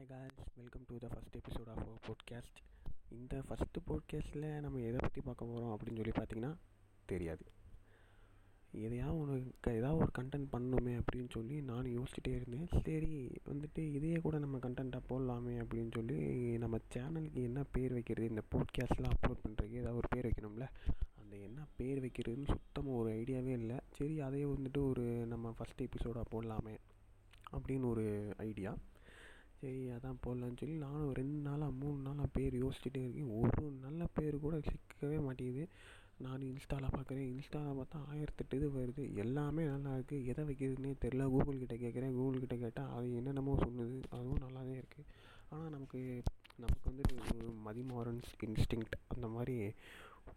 Hi guys welcome to the first episode of podcast இந்த first போட்காஸ்ட்டில் நம்ம எதை பற்றி பார்க்க போகிறோம் அப்படின்னு சொல்லி பார்த்தீங்கன்னா தெரியாது. எதையாவது ஒன்று ஏதாவது ஒரு கண்டென்ட் பண்ணணுமே அப்படின்னு சொல்லி நானும் யோசிச்சுட்டே இருந்தேன். சரி வந்துட்டு இதையே கூட நம்ம கண்டென்ட்டாக போடலாமே அப்படின்னு சொல்லி நம்ம சேனலுக்கு என்ன பேர் வைக்கிறது இந்த போட்காஸ்ட்லாம் அப்லோட் பண்ணுறதுக்கு ஏதாவது ஒரு பேர் வைக்கணும்ல? அந்த என்ன பேர் வைக்கிறதுன்னு சுத்தமாக ஒரு ஐடியாவே இல்லை. சரி அதையே வந்துட்டு ஒரு நம்ம ஃபஸ்ட் எபிசோடாக போடலாமே அப்படின்னு ஒரு ஐடியா. சரி அதான் போடலான்னு சொல்லி நானும் ரெண்டு நாளாக மூணு நாளாக பேர் யோசிச்சுட்டே இருக்கேன். ஒரு நல்ல பேர் கூட சிக்கவே மாட்டேங்குது. நான் இன்ஸ்டாவில் பார்க்குறேன். இன்ஸ்டாவில் பார்த்தா ஆயிரத்தெட்டு இது வருது. எல்லாமே நல்லா இருக்குது எதை வைக்கிறதுனே தெரில கூகுள் கிட்டே கேட்குறேன். கூகுள் கிட்டே கேட்டால் அது என்னென்னமோ சொல்லுது. அதுவும் நல்லா தான் இருக்குது ஆனால் நமக்கு நமக்கு வந்துட்டு ஒரு மதிமாறன்ஸ் இன்ஸ்டிங்க்ட் அந்த மாதிரி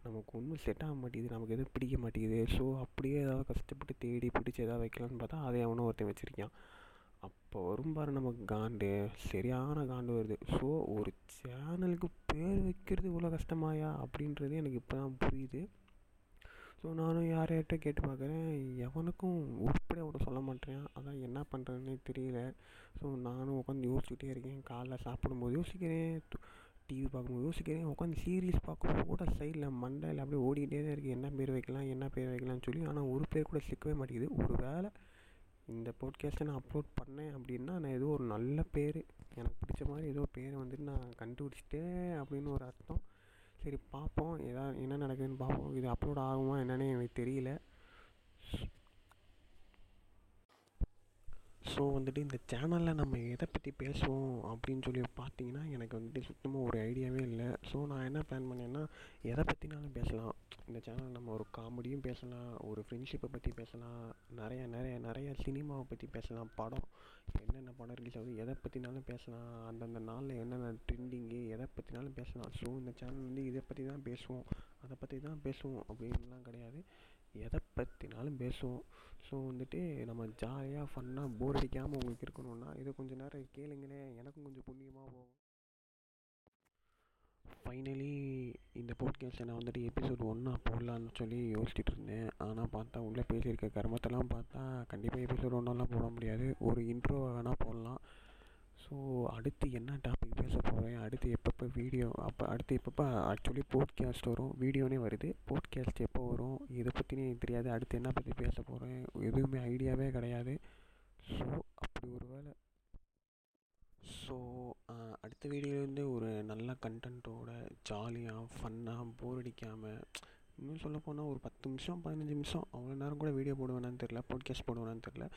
நமக்கு ஒன்றும் செட் ஆக மாட்டேங்குது. நமக்கு எதுவும் பிடிக்க மாட்டேங்குது. ஸோ அப்படியே ஏதாவது கஷ்டப்பட்டு தேடி பிடிச்சி எதாவது வைக்கலான்னு பார்த்தா அதை அவனும் ஒருத்தன் வச்சுருக்கான். அப்போ வரும் பாரு நமக்கு காண்டு. சரியான காண்டு வருது. ஸோ ஒரு சேனலுக்கு பேர் வைக்கிறது இவ்வளோ கஷ்டமாயா? அப்படின்றது எனக்கு இப்போ தான் புரியுது. ஸோ நானும் யார் யார்கிட்ட கேட்டு பார்க்குறேன் எவனுக்கும் உருப்படியாக அவனை சொல்ல மாட்டேன். அதான் என்ன பண்ணுறதுனே தெரியல. ஸோ நானும் உட்காந்து யோசிச்சுட்டே இருக்கேன். காலைல சாப்பிடும்போது யோசிக்கிறேன். டிவி பார்க்கும்போது யோசிக்கிறேன். உட்காந்து சீரியஸ் பார்க்கும்போது கூட சைடில் மண்டையில் அப்படியே ஓடிக்கிட்டே தான் இருக்குது என்ன பேர் வைக்கலாம் என்ன பேர் வைக்கலாம்னு சொல்லி. ஆனால் ஒரு பேர் கூட சிக்கவே மாட்டேங்குது. ஒரு வேளை இந்த போட்காஸ்ட்டை நான் அப்லோட் பண்ணேன் அப்படின்னா நான் ஏதோ ஒரு நல்ல பேர். எனக்கு பிடிச்ச மாதிரி ஏதோ பேரை வந்துட்டு நான் கண்டுபிடிச்சிட்டேன் அப்படின்னு ஒரு அர்த்தம். சரி பார்ப்போம். எதா என்ன நடக்குதுன்னு பார்ப்போம். இது அப்லோட் ஆகுமா என்னன்னு எனக்கு தெரியல. ஸோ வந்துட்டு இந்த சேனலில் நம்ம எதை பற்றி பேசுவோம் அப்படின்னு சொல்லி பார்த்தீங்கன்னா எனக்கு வந்துட்டு சுத்தமாக ஒரு ஐடியாவே இல்லை. ஸோ நான் என்ன பிளான் பண்ணேன்னா எதை பற்றினாலும் பேசலாம். இந்த சேனலில் நம்ம ஒரு காமெடியும் பேசலாம் ஒரு ஃப்ரெண்ட்ஷிப்பை பற்றி பேசலாம் நிறைய நிறைய நிறைய சினிமாவை பற்றி பேசலாம் படம் என்னென்ன படம் ரிலீஸ் ஆகுது எதை பற்றினாலும் பேசலாம் அந்தந்த நாளில் என்னென்ன ட்ரெண்டிங்கு எதை பற்றினாலும் பேசலாம். ஸோ இந்த சேனல் வந்து இதை பற்றி தான் பேசுவோம் அதை பற்றி தான் பேசுவோம் அப்படின்லாம் கிடையாது. எதை பற்றினாலும் பேசுவோம். ஸோ வந்துட்டு நம்ம ஜாலியாக ஃபன்னாக போர் அடிக்காமல் உங்களுக்கு இருக்கணும்னா இதை கொஞ்சம் நேரம் கேளுங்களேன் எனக்கும் கொஞ்சம் புண்ணியமாக போகும். ஃபைனலி இந்த போட்காஸ்ட்டை நான் வந்துட்டு எபிசோட் ஒன்றா போடலான்னு சொல்லி யோசிச்சுட்டு இருந்தேன். ஆனால் பார்த்தா உள்ளே பேசியிருக்க கர்மத்தெல்லாம் பார்த்தா கண்டிப்பாக எபிசோட் ஒன்றெல்லாம் போட முடியாது. ஒரு இன்ட்ரோ வேணால் போடலாம். ஸோ அடுத்து என்ன டாபிக் பேச போகிறேன் அடுத்து எப்பப்போ வீடியோ அப்போ அடுத்து எப்பப்போ ஆக்சுவலி போட்காஸ்ட் வரும் வீடியோனே வருது. போட்காஸ்ட் எப்போ வரும் இதை பற்றினே எனக்கு தெரியாது. அடுத்து என்ன பற்றி பேச போகிறேன் எதுவுமே ஐடியாவே கிடையாது. ஸோ அப்படி ஒரு வேலை ஸோ அடுத்த வீடியோலேருந்து ஒரு நல்ல கண்டென்ட்டோட ஜாலியாக ஃபன்னாக போர் அடிக்காமல் இன்னும் சொல்ல போனால் ஒரு பத்து நிமிஷம் பதினஞ்சு நிமிஷம் அவ்வளோ நேரம் கூட வீடியோ போடுவேனான்னு தெரில பாட்காஸ்ட் போடுவேனான்னு தெரில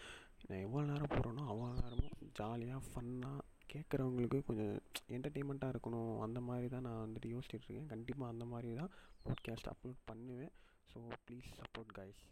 நான் எவ்வளோ நேரம் போடுறேனோ அவ்வளோ நேரமும் ஜாலியாக ஃபன்னாக கேட்குறவங்களுக்கு கொஞ்சம் என்டர்டெயின்மெண்ட்டாக இருக்கணும். அந்த மாதிரி தான் நான் வந்துட்டு யோசிச்சுட்ருக்கேன் கண்டிப்பாக அந்த மாதிரி தான் பாட்காஸ்ட் அப்லோட் பண்ணுவேன். So please support guys